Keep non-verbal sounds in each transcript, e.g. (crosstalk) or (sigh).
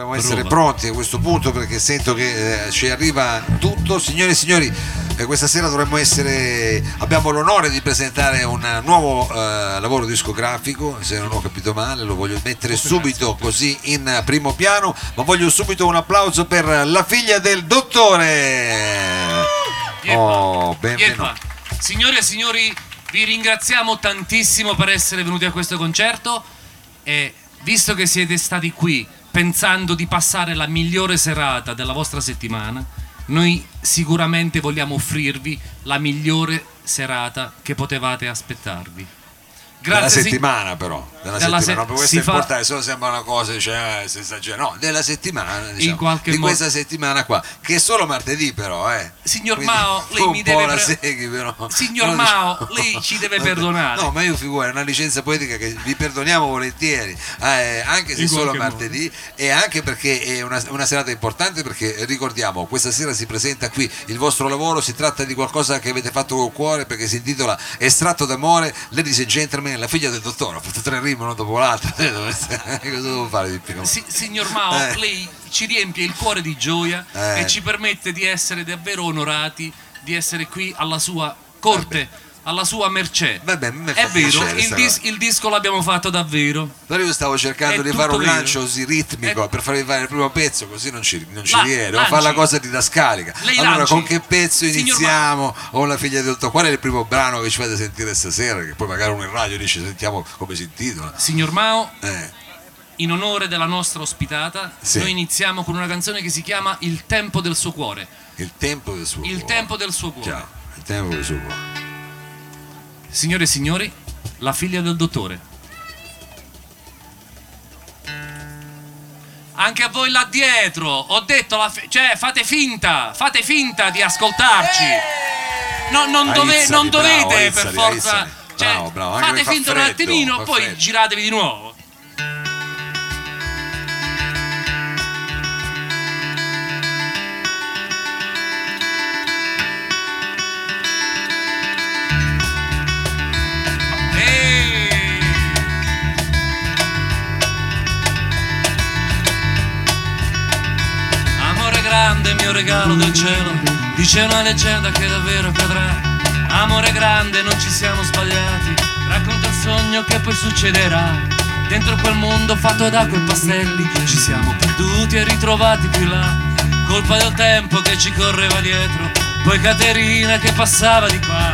dovremmo essere pronti a questo punto perché sento che eh, ci arriva tutto. Signore e signori, eh, questa sera dovremmo essere. Abbiamo l'onore di presentare un nuovo eh, lavoro discografico. Se non ho capito male, lo voglio mettere subito così in primo piano. Ma voglio subito un applauso per la figlia del dottore. Oh, benvenuto. Signore e signori, vi ringraziamo tantissimo per essere venuti a questo concerto e visto che siete stati qui pensando di passare la migliore serata della vostra settimana, noi sicuramente vogliamo offrirvi la migliore serata che potevate aspettarvi. Grazie, della settimana però della, settimana se- questo è fa... importante se no sembra una cosa eh, si esagera no della settimana diciamo, di modo... questa settimana qua che è solo martedì però eh. signor Quindi, Mao (laughs) lei mi deve per... segui, però. signor Mao diciamo... lei ci deve perdonare no ma io figura è una licenza poetica che vi perdoniamo volentieri eh, anche se è solo martedì modo. e anche perché è una, una serata importante perché ricordiamo questa sera si presenta qui il vostro lavoro si tratta di qualcosa che avete fatto col cuore perché si intitola Estratto d'amore ladies and gentlemen me, la figlia del dottore, ha fatto tre rime uno dopo l'altro. (laughs) (laughs) Cosa devo fare di più? Si, signor Mao, eh. lei ci riempie il cuore di gioia eh. e ci permette di essere davvero onorati di essere qui alla sua corte. Vabbè alla sua mercé. Vabbè, è vero, il, dis- il, disco l'abbiamo fatto davvero. Però io stavo cercando è di fare un vero. lancio così ritmico è... per farvi fare il primo pezzo, così non ci, non ci la, viene. Devo fare la cosa didascalica. Lei allora, lanci. con che pezzo iniziamo? Ho la figlia di Otto. Qual è il primo brano che ci fate sentire stasera? Che poi magari uno in radio dice sentiamo come si intitola. Signor Mao. Eh. In onore della nostra ospitata, sì. noi iniziamo con una canzone che si chiama Il tempo del suo cuore. Il tempo del suo il cuore. Il tempo del suo cuore. Ciao. Il tempo del suo cuore. Signore e signori, la figlia del dottore. Anche a voi là dietro, ho detto, fi- cioè fate finta, fate finta di ascoltarci. No, non, dove- non dovete bravo, per forza. Cioè, bravo, bravo. fate finta un attimino, poi freddo. giratevi di nuovo. Regalo del cielo Dice una leggenda che davvero accadrà. Amore grande, non ci siamo sbagliati Racconta il sogno che poi succederà. Dentro quel mondo fatto d'acqua e pastelli Ci siamo perduti e ritrovati più là. Colpa del tempo che ci correva dietro Poi Caterina che passava di qua.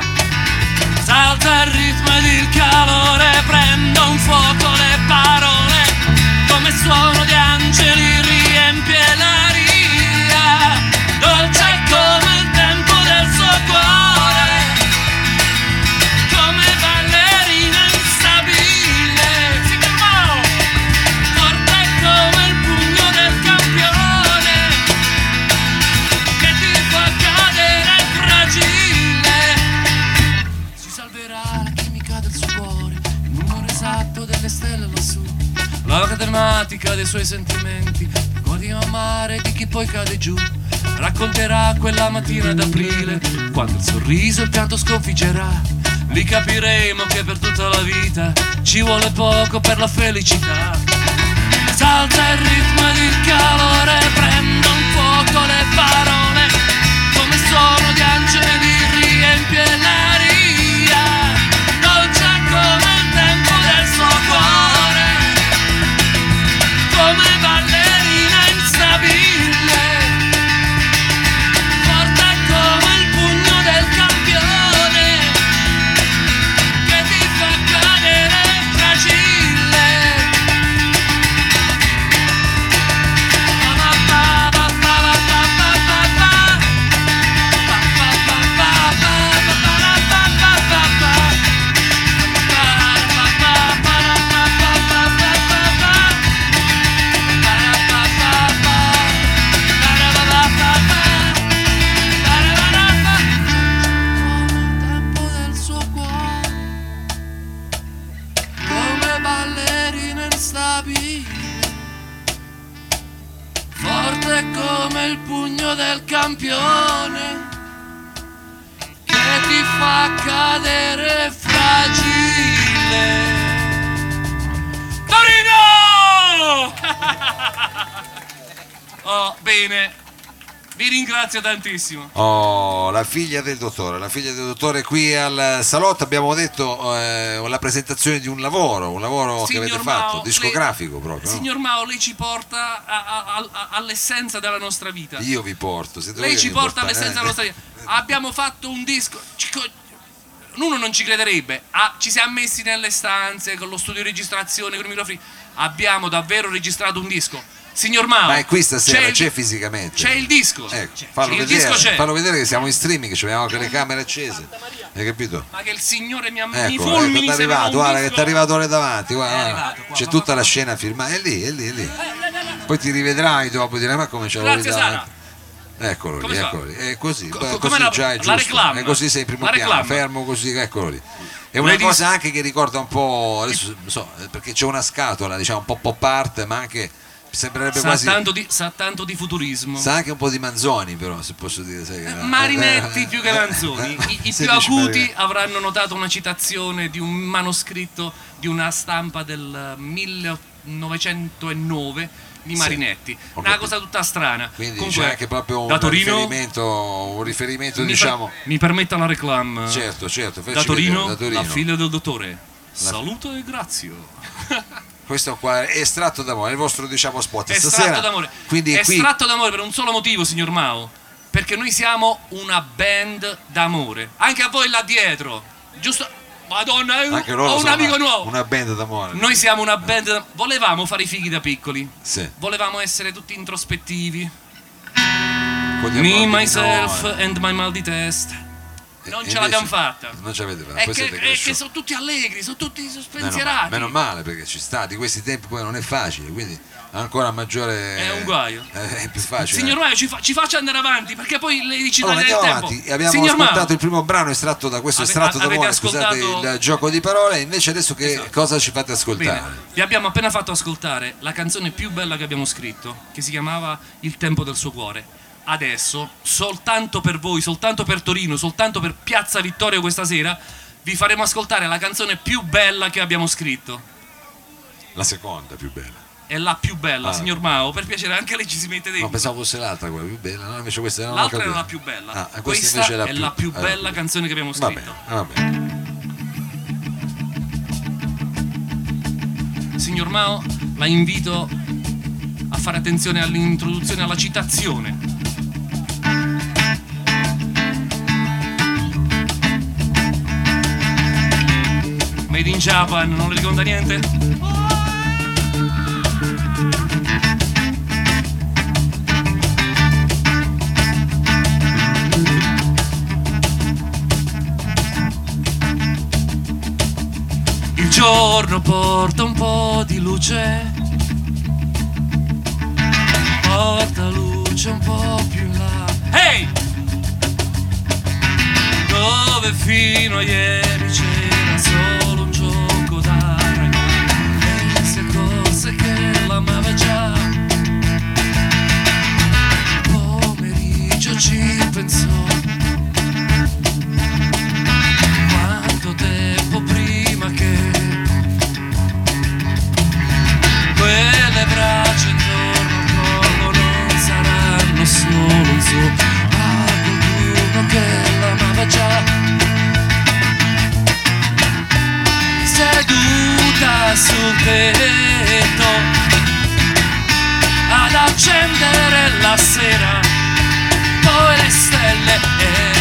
Salta il ritmo ed il calore Prendo un fuoco le parole suoi sentimenti, codice amare di chi poi cade giù racconterà quella mattina d'aprile, quando il sorriso il pianto sconfiggerà. Lì capiremo che per tutta la vita ci vuole poco per la felicità. Salta il ritmo ed il calore, prendo un fuoco le parole, come suono di angeli riempie l'aria, Oh, bene. Vi ringrazio tantissimo. Oh, la figlia del dottore, la figlia del dottore qui al salotto abbiamo detto eh, la presentazione di un lavoro, un lavoro Signor che avete fatto, Mao, discografico lei- proprio. no? Signor Mao, lei ci porta a- a- a- all'essenza della nostra vita. Io vi porto, siete Lei ci porta portate, all'essenza eh. della nostra vita. Abbiamo fatto un disco. Uno non ci crederebbe. Ah, ci siamo messi nelle stanze con lo studio di registrazione, con i microfoni. Abbiamo davvero registrato un disco. Signor Mao. Ma è qui stasera, il- c'è fisicamente. C'è il disco. Ecco, C'è- fallo, il vedere, disco c'è. fallo vedere che siamo in streaming, che abbiamo anche le camere accese. Hai capito? Ma che il Signore mi, ha- Ecco, ecco, fulmini se arrivato, guarda che disco. ti è arrivato lì davanti, guarda, arrivato, qua, c'è qua, tutta qua, la qua. scena filmata, è lì, è lì, è lì. Poi ti rivedrai dopo, dirai ma come ce l'avevi Grazie, davanti. Eccolo lì, eccolo lì. È così, Co- beh, co- così la- già è la giusto. reclama. È così sei in primo piano, reclama. fermo così, eccolo lì. È una cosa anche che ricorda un po', adesso non so, eh, perché c'è una scatola, diciamo, un po' pop art, ma anche sembrerebbe Sa quasi tanto, di, sa tanto di futurismo. Sa anche un po' di Manzoni, però, se posso dire. Sai, che- Marinetti eh, più che eh, (laughs) Manzoni. eh, I, i (laughs) più acuti Marinetti. avranno notato una citazione di un manoscritto di una stampa del 1909 di Sì, Marinetti. ho Una cosa tutta strana. Quindi Comunque, c'è anche proprio un Torino, riferimento, un riferimento mi, per- diciamo. mi permetta la reclam. Certo, certo, da, Torino, vedere, da Torino. la figlia del dottore. Saluto e grazie. (laughs) Questo qua è estratto d'amore, è il vostro diciamo spot. Estratto Stasera, d'amore. Quindi è qui Estratto d'amore per un solo motivo, signor Mao. Perché noi siamo una band d'amore. Anche a voi là dietro. Giusto? Madonna, anche loro ho un amico una, nuovo. una band d'amore. Noi siamo una band. d'am- Volevamo fare i fighi da piccoli. Sì, Volevamo essere tutti introspettivi. Me, myself and my mal di test. Non ce l'abbiamo fatta. Non ce l'avete fatta. È che, è che sono tutti allegri, sono tutti Meno, spensierati. meno male perché ci sta, di questi tempi poi non è facile, quindi ancora maggiore. È un guaio. (laughs) È più facile. Signor Maio, ci, fa- ci faccia andare avanti perché poi lei dici Allora, andiamo avanti. Abbiamo Signor ascoltato il primo brano estratto da questo Ave- estratto avete d'amore, scusate il gioco di parole, invece adesso che Esatto. cosa ci fate ascoltare? Bene, vi abbiamo appena fatto ascoltare la canzone più bella che abbiamo scritto, che si chiamava Il tempo del suo cuore. Adesso, soltanto per voi, soltanto per Torino, soltanto per Piazza Vittorio questa sera, vi faremo ascoltare la canzone più bella che abbiamo scritto. La seconda più bella. È la più bella, Ah. signor Mao, per piacere anche lei ci si mette No, dentro. pensavo fosse l'altra quella più bella, no? Invece questa non ho L'altra era la più bella. Ah, e questa invece è la più eh, bella canzone che abbiamo Va scritto. bene, va bene. Signor Mao, la invito a fare attenzione all'introduzione alla citazione. Made in Japan, non le ricorda niente? Il giorno porta un po' di luce, porta luce un po' più in là. Ehi! Dove fino a ieri c'era solo ci pensò. Quanto tempo prima che quelle braccia intorno al collo non saranno solo un suo. A qualcuno che l'amava già. Seduta sul tetto ad accendere la sera poi le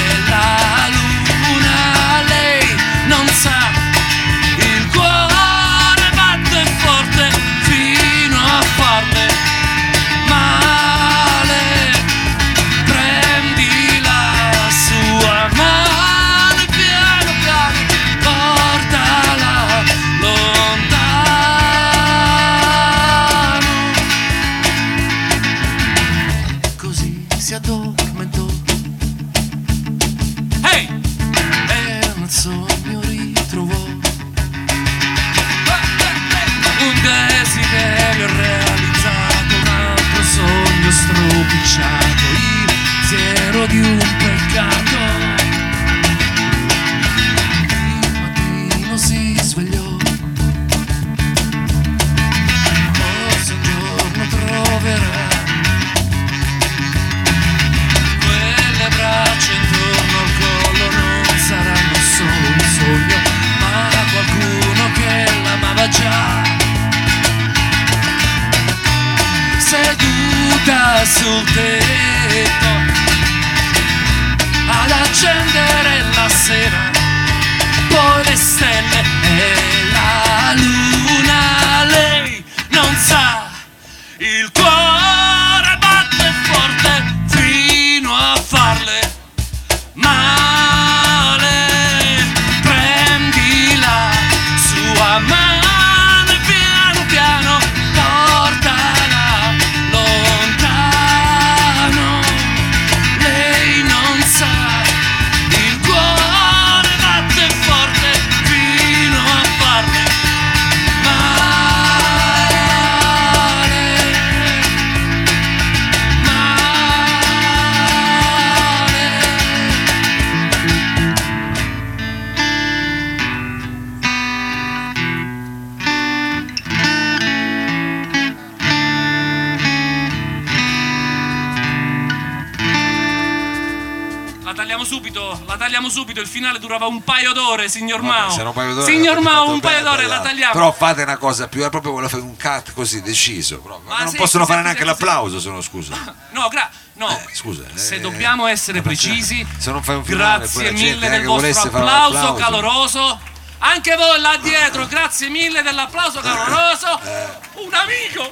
tagliamo subito, il finale durava un paio d'ore, signor Mao. Era un paio d'ore, signor Mao, un paio d'ore, la tagliamo. Però fate una cosa più, è proprio volevo fare un cut così deciso. Ma non sì, possono fare neanche l'applauso se no scusa. (laughs) No, gra- no. Eh, scusa, Se eh, dobbiamo essere eh, precisi, (laughs) se non fai un finale, grazie mille del vostro applauso. caloroso. Anche voi là dietro, (laughs) grazie mille dell'applauso caloroso. Eh. Un amico.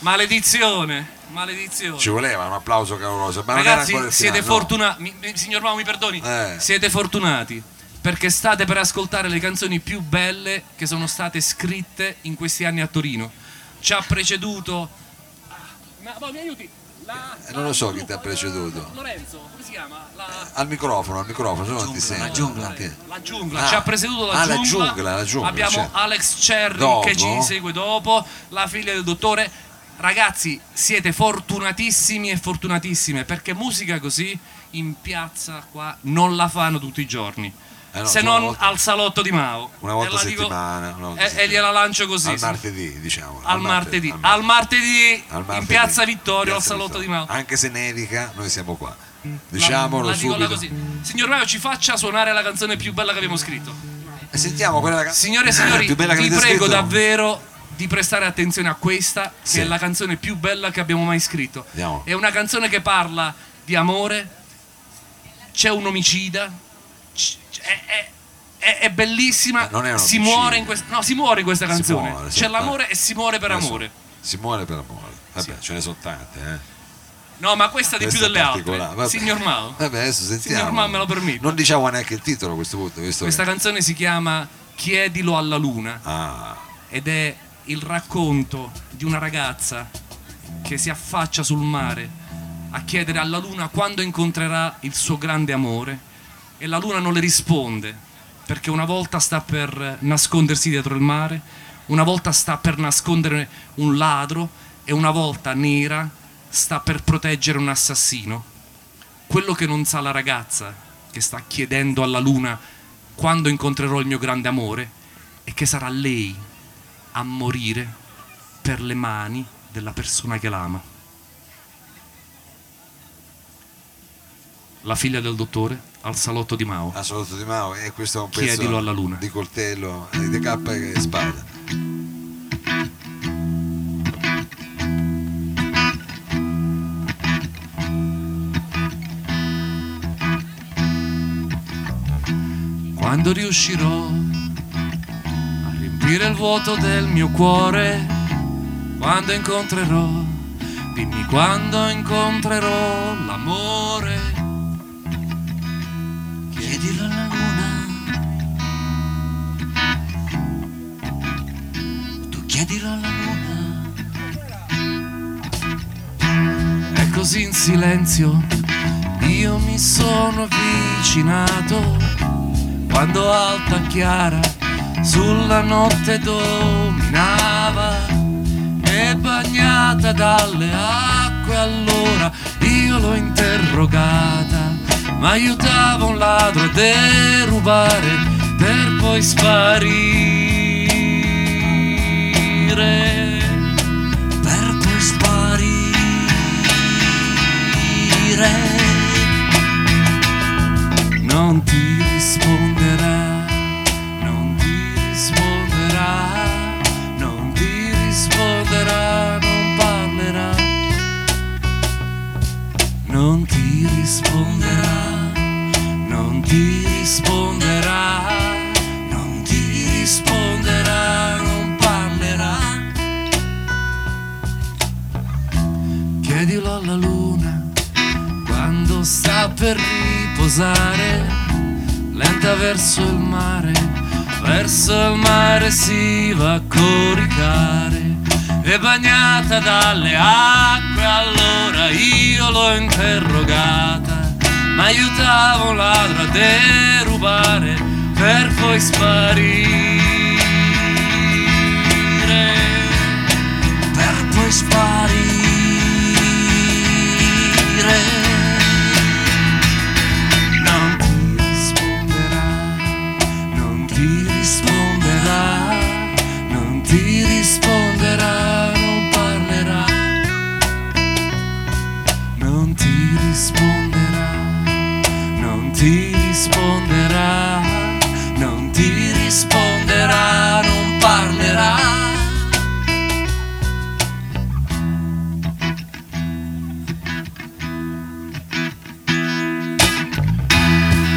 Maledizione, maledizione. Ci voleva un applauso caloroso, ma non era Ragazzi, ancora il siete finale, no. fortunati. Signor Mao, mi perdoni. Eh. Siete fortunati perché state per ascoltare le canzoni più belle che sono state scritte in questi anni a Torino. Ci ha preceduto. Ma poi mi aiuti? La- Eh, non lo so chi ti ha preceduto. Lorenzo, come si chiama? La, Al microfono, al microfono, se no non ti sento. la giungla. La giungla. Ah. Ci ha preceduto la Ah, la giungla. giungla, la giungla, Abbiamo certo. Alex Cherry Dopo? che ci segue dopo, la figlia del dottore. Ragazzi, siete fortunatissimi e fortunatissime perché musica così in piazza qua non la fanno tutti i giorni. Eh no, se non volta- al salotto di Mao. Una volta E la a settimana. volta e, e settimana. gliela lancio così. Al martedì, diciamo. Al martedì. al Al martedì, Al in martedì. piazza Vittorio, al Piazza salotto Vittorio. di Mao. Anche se nevica, noi siamo qua. La- Diciamolo la subito. così. Signor Mao, ci faccia suonare la canzone più bella che abbiamo scritto. E sentiamo quella canzone. Signore e (laughs) signori, vi prego scritto? davvero di prestare attenzione a questa, Sì. che è la canzone più bella che abbiamo mai scritto. Andiamo. È una canzone che parla di amore, c'è un omicida, è, è- è- è bellissima, si, muore in questa, no, si muore in questa canzone. muore, c'è l'amore e si muore per Adesso amore. Si muore per amore. Vabbè, Sì. ce ne sono tante, eh. No, ma questa di Questa più delle altre. Vabbè. Signor Mao, Vabbè, adesso sentiamo. Signor Mao, me lo permetta. Non diciamo neanche il titolo a questo punto, questa che... canzone si chiama Chiedilo alla luna. Ah, ed è il racconto di una ragazza che si affaccia sul mare a chiedere alla luna quando incontrerà il suo grande amore e la luna non le risponde perché una volta sta per nascondersi dietro il mare, una volta sta per nascondere un ladro e una volta nera sta per proteggere un assassino. Quello che non sa la ragazza che sta chiedendo alla luna quando incontrerò il mio grande amore è che sarà lei a morire per le mani della persona che l'ama. La figlia del dottore al salotto di Mao. assoluto di Mao e questo è un pezzo Chiedilo alla luna. di coltello, di cappa e spada. Quando riuscirò riempire il vuoto del mio cuore, quando incontrerò, dimmi quando incontrerò l'amore. Chiedilo alla luna. Tu chiedilo alla luna. E così in silenzio io mi sono avvicinato quando alta chiara sulla notte dominava e bagnata dalle acque. Allora io l'ho interrogata ma aiutava un ladro a derubare per poi sparire. Per poi sparire. non ti risponderà, non ti risponderà, non ti risponderà, non ti risponderà, non parlerà. Chiedilo alla luna quando sta per riposare, lenta verso il mare, verso il mare si va a coricare. E bagnata dalle acque, allora io l'ho interrogata, ma aiutavo un ladro a derubare per poi sparire. per poi sparire. Ti risponderà, non ti risponderà, non parlerà.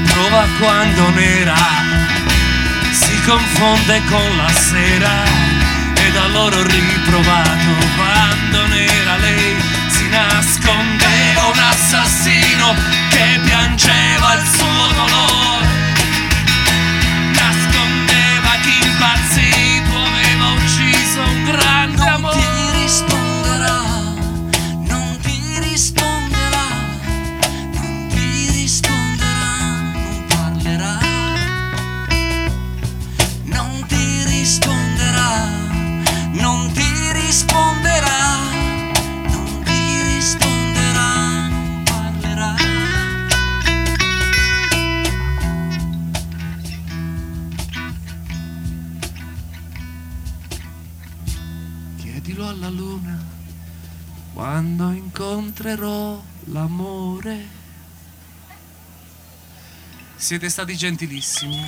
Prova quando nera si confonde con la sera ed allora ho Siete stati gentilissimi.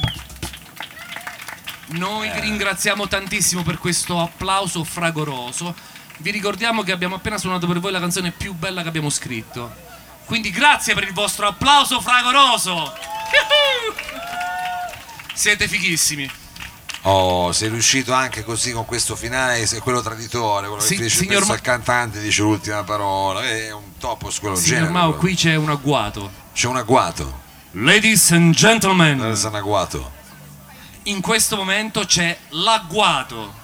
Noi vi ringraziamo tantissimo per questo applauso fragoroso. Vi ricordiamo che abbiamo appena suonato per voi la canzone più bella che abbiamo scritto. Quindi grazie per il vostro applauso fragoroso. Siete fighissimi. Oh, sei riuscito anche così con questo finale, sei quello traditore, quello Sì, che dice signor Ma- al cantante, dice l'ultima parola, è un topos quello Signor genere. Mao, quello. qui c'è un agguato. C'è un agguato, Ladies and gentlemen. un agguato. in questo momento c'è l'agguato.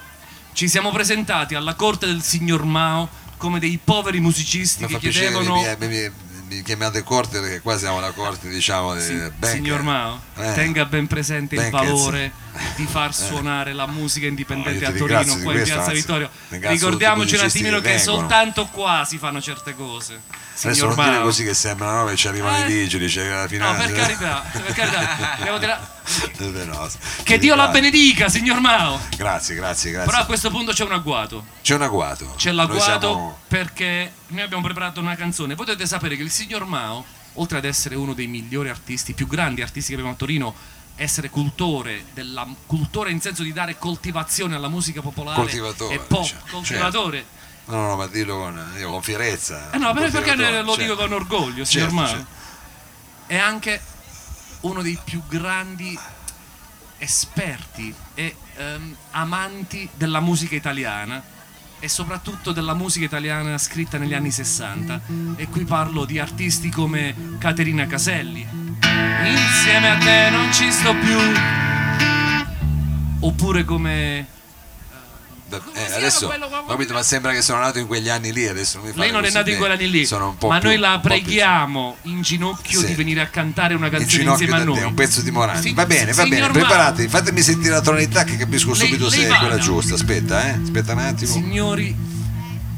Ci siamo presentati alla corte del signor Mao come dei poveri musicisti Mi che fa piacere chiedevano che mi, mi, mi chiamate corte perché qua siamo alla corte, diciamo, di Sì, Becker. signor Mao, Eh. tenga ben presente il Benkers. valore di far suonare la musica indipendente No, a Torino, qua in Piazza Vittorio. Ricordiamoci un attimino che, vengono. soltanto qua si fanno certe cose. Adesso non dire Mao. così che sembrano che ci arrivano Eh. i vigili, c'è la No, finanza. per carità, per carità. Dire- no, Che Dio la benedica, signor Mao. Grazie, grazie, grazie. Però a questo punto c'è un agguato. C'è un agguato. C'è l'agguato siamo- perché noi abbiamo preparato una canzone. Dovete sapere che il signor Mao, oltre ad essere uno dei migliori artisti, più grandi artisti che abbiamo a Torino, essere cultore della cultore in senso di dare coltivazione alla musica popolare Coltivatore, e pop, diciamo. coltivatore. No, no, ma dillo con, io con fierezza. Eh no, per- perché lo dico certo. con orgoglio, signor Certo, certo. È anche uno dei più grandi esperti e ehm, amanti della musica italiana e soprattutto della musica italiana scritta negli anni 60 e qui parlo di artisti come Caterina Caselli. Insieme a te non ci sto più. Oppure come eh, adesso capito, ma sembra che sono nato in quegli anni lì. Adesso non lei non è nata in bene. quell'anni lì Sono un po' ma noi la preghiamo in ginocchio Sì. di venire a cantare una In canzone ginocchio insieme a noi te, un pezzo di Morandi. Sì, va bene, va bene, preparatevi, fatemi sentire la tonalità che capisco subito lei se è vada. quella giusta. Aspetta, eh. Aspetta un attimo. Signori,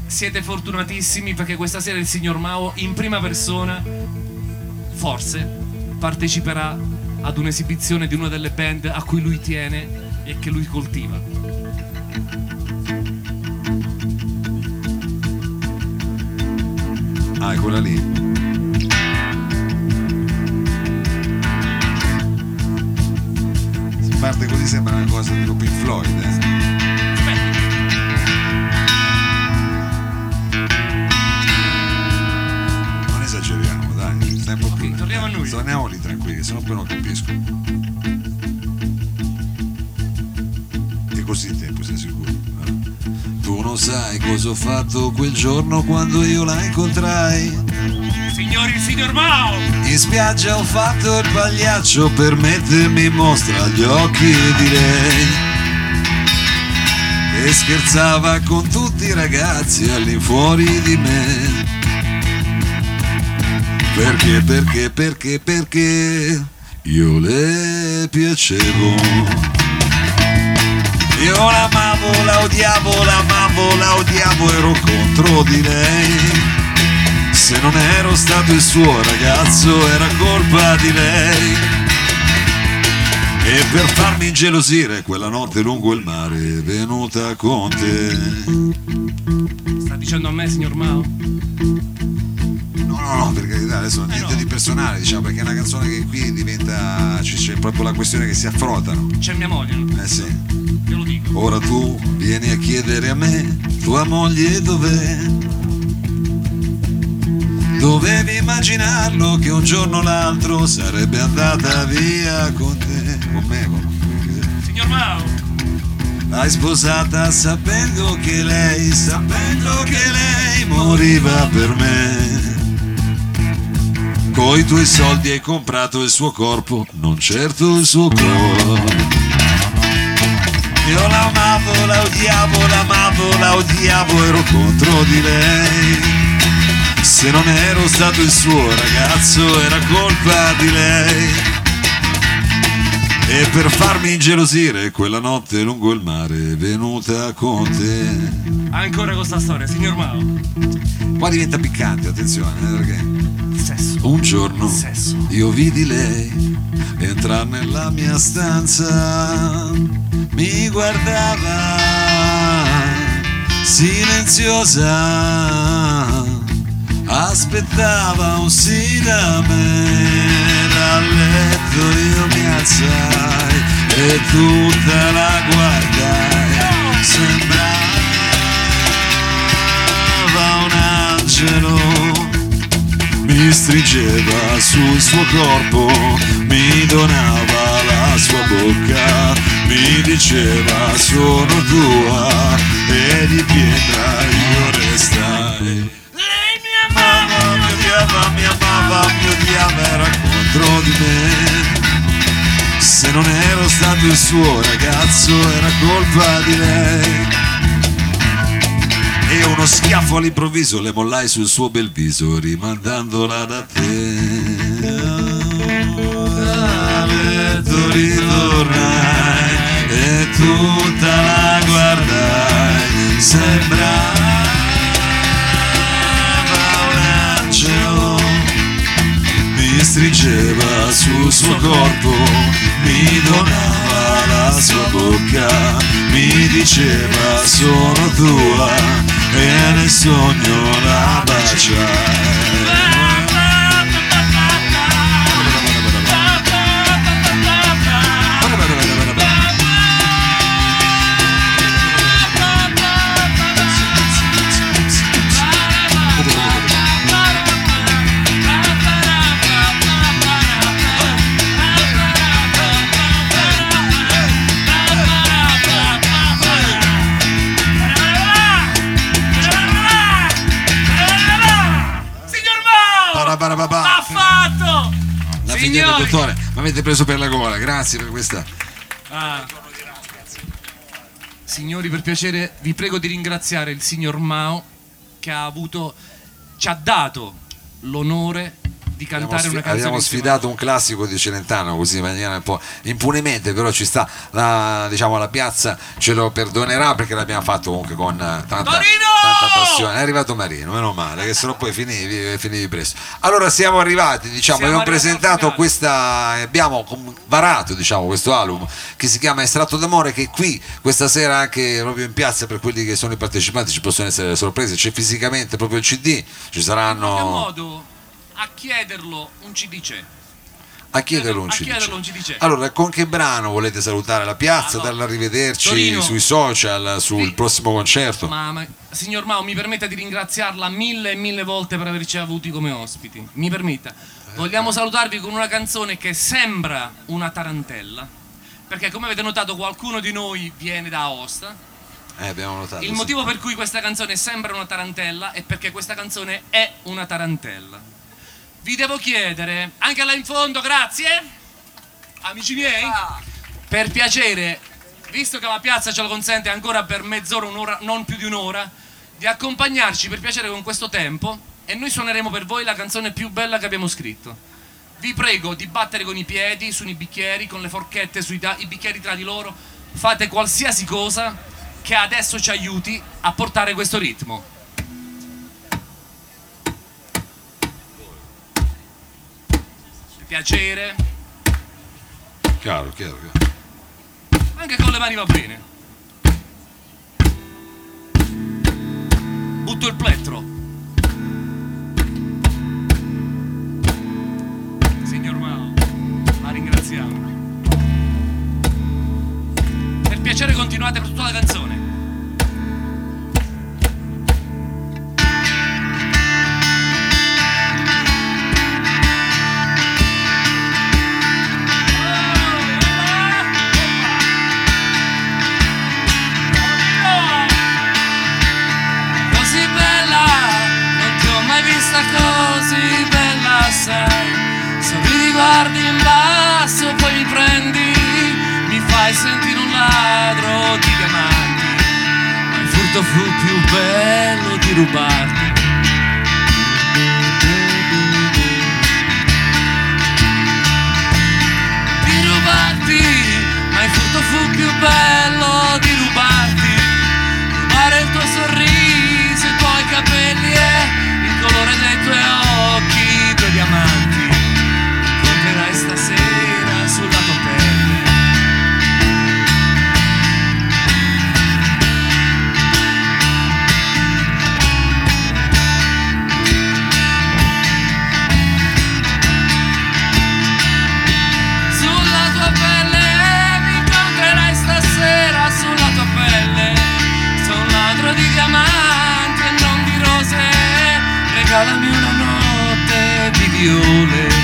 siete fortunatissimi perché questa sera il signor Mao in prima persona forse parteciperà ad un'esibizione di una delle band a cui lui tiene e che lui coltiva. Ah, è quella lì. Si parte così sembra una cosa di Pink Floyd. eh. Torniamo a noi. Torniamo lì tranquilli. se no poi non capisco. E così il tempo, sei sicuro? Tu non sai cosa ho fatto quel giorno quando io la incontrai. Signori, signor Mao! In spiaggia ho fatto il pagliaccio per mettermi in mostra agli occhi di lei. E scherzava con tutti i ragazzi all'infuori di me. Perché, perché, perché, perché io le piacevo. Io l'amavo, la odiavo, l'amavo, la odiavo, ero contro di lei. Se non ero stato il suo ragazzo era colpa di lei. E per farmi ingelosire quella notte lungo il mare è venuta con te. Sta dicendo a me, signor Mao? No, no, no, per carità, adesso niente no. di personale, diciamo, perché è una canzone che qui diventa. c'è proprio la questione che si affrontano. C'è mia moglie, Eh sì. Ora tu vieni a chiedere a me, tua moglie dov'è? Dovevi immaginarlo che un giorno o l'altro sarebbe andata via con te. Con me, con Signor Mao! L'hai sposata sapendo che lei, sapendo che lei moriva per me. Coi tuoi soldi hai comprato il suo corpo, non certo il suo cuore. Io l'amavo, la odiavo, l'amavo, la odiavo, ero contro di lei. Se non ero stato il suo ragazzo era colpa di lei. E per farmi ingelosire quella notte lungo il mare è venuta con te. Ancora con sta storia, signor Mao. Qua diventa piccante, attenzione, eh, perché Sesso. un giorno Sesso. io vidi lei entrare nella mia stanza, mi guardava silenziosa, aspettava un sì da me. Dal letto io mi alzai e tutta la guardai, sembrava un angelo mi stringeva sul suo corpo, mi donava la sua bocca, mi diceva sono tua e di pietra io restai. Lei mi Amava, mi odiava, mi amava, mi odiava, era contro di me. Se non ero stato il suo ragazzo era colpa di lei. E uno schiaffo all'improvviso le mollai sul suo bel viso rimandandola da te. A ritornai e tutta la guardai, sembrava stringeva sul suo corpo, mi donava la sua bocca, mi diceva sono tua e nel sogno la baciai. Signori! dottore, mi avete preso per la gola, grazie per questa. Ah. Signori, per piacere, vi prego di ringraziare il signor Mao che ha avuto, ci ha dato l'onore di Abbiamo, cantare sfi- una canzone. abbiamo sfidato un classico di Celentano così in maniera un po' impunemente, però ci sta, la, diciamo la piazza ce lo perdonerà perché l'abbiamo fatto comunque con tanta, tanta passione. È arrivato Marino, meno male, che se no poi finivi, finivi presto. Allora siamo arrivati, diciamo, Siamo abbiamo arrivati presentato questa, abbiamo varato diciamo, questo album che si chiama Estratto d'amore che qui questa sera anche proprio in piazza per quelli che sono i partecipanti ci possono essere sorprese, c'è fisicamente proprio il CD, ci saranno modo a chiederlo un CD c'è. a chiederlo un a CD. chiederlo un. Allora, con che brano volete salutare la piazza, Allora, darla arrivederci Torino. sui social, sul Sì. prossimo concerto? Ma, ma- signor Mao, mi permetta di ringraziarla mille e mille volte per averci avuti come ospiti. Mi permetta. Vogliamo salutarvi con una canzone che sembra una tarantella, perché come avete notato qualcuno di noi viene da Aosta. Eh, abbiamo notato. Il sì. motivo per cui questa canzone sembra una tarantella è perché questa canzone è una tarantella. Vi devo chiedere, anche là in fondo, grazie, amici miei, per piacere, visto che la piazza ce lo consente ancora per mezz'ora, un'ora, non più di un'ora, di accompagnarci per piacere con questo tempo e noi suoneremo per voi la canzone più bella che abbiamo scritto. Vi prego di battere con i piedi sui bicchieri, con le forchette sui da- i bicchieri tra di loro, fate qualsiasi cosa che adesso ci aiuti a portare questo ritmo. Piacere, Chiaro, chiaro, chiaro. anche con le mani va bene. Butto il plettro. Signor Mao, la ringraziamo. Per piacere continuate per tutta la canzone. Furto fu più bello di rubarti. Regalami una notte di viole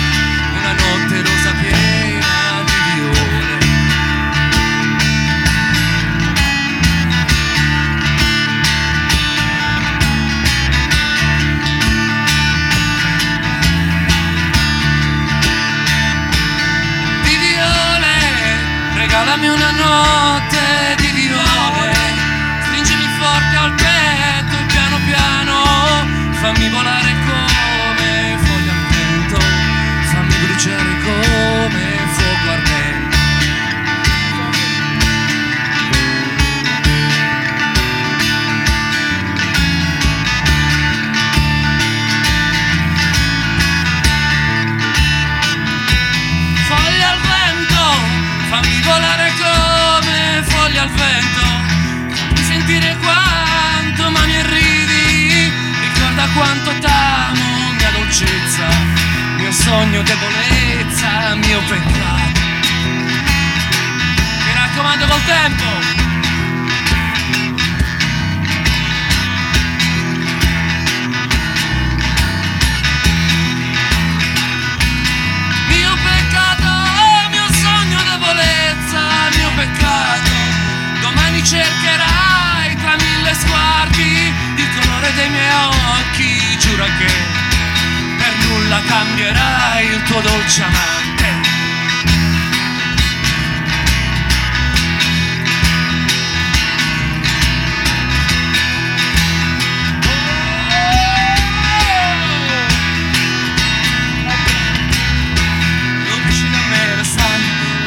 sogno, debolezza, mio peccato. Mi raccomando col tempo. Cercherai tra mille sguardi il colore dei miei occhi. Giura che nulla cambierai il tuo dolce amante.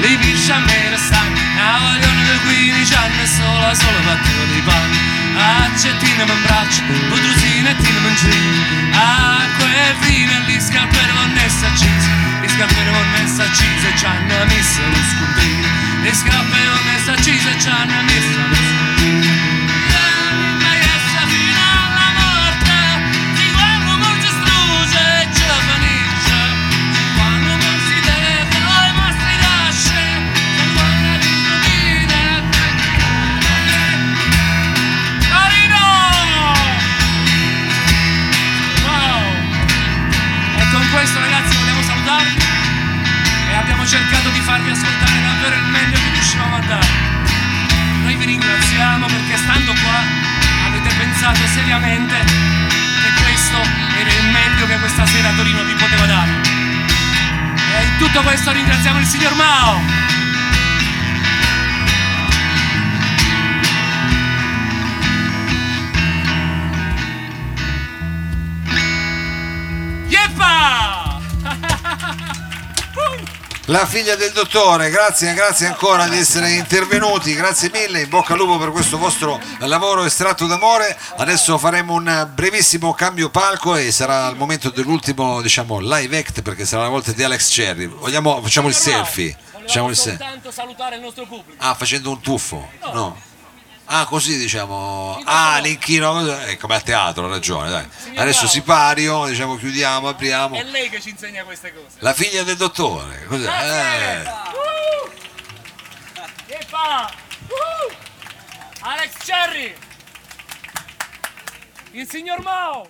Lì vicino a me restano, a vogliono di 15 anni e solo, solo battuto di panni Accettino in braccio, putrusine e tino in giù Acqua e vino e gli scarperi con essa accese Gli scarperi con essa accese ci hanno messo lo scontrino Gli scarperi con essa accese ci hanno messo lo scontrino sappi ascoltare davvero il meglio che riuscivamo a dare. Noi vi ringraziamo perché stando qua avete pensato seriamente che questo era il meglio che questa sera Torino vi poteva dare. E in tutto questo ringraziamo il signor Mao. La figlia del dottore, grazie, grazie ancora di essere intervenuti, grazie mille, in bocca al lupo per questo vostro lavoro estratto d'amore. Adesso faremo un brevissimo cambio palco e sarà il momento dell'ultimo, diciamo, live act perché sarà la volta di Alex Cherry. Vogliamo, facciamo il selfie. Facciamo il selfie. salutare il nostro pubblico. Ah, facendo un tuffo? No. Ah, così diciamo. Ah, l'inchino, è come a teatro, ha ragione, dai. Adesso sipario, diciamo, chiudiamo, apriamo. È lei che ci insegna queste cose. La figlia del dottore, cos'è? Eh. Uh! Yeppa! Uh! Alex Cherry! Il signor Mao!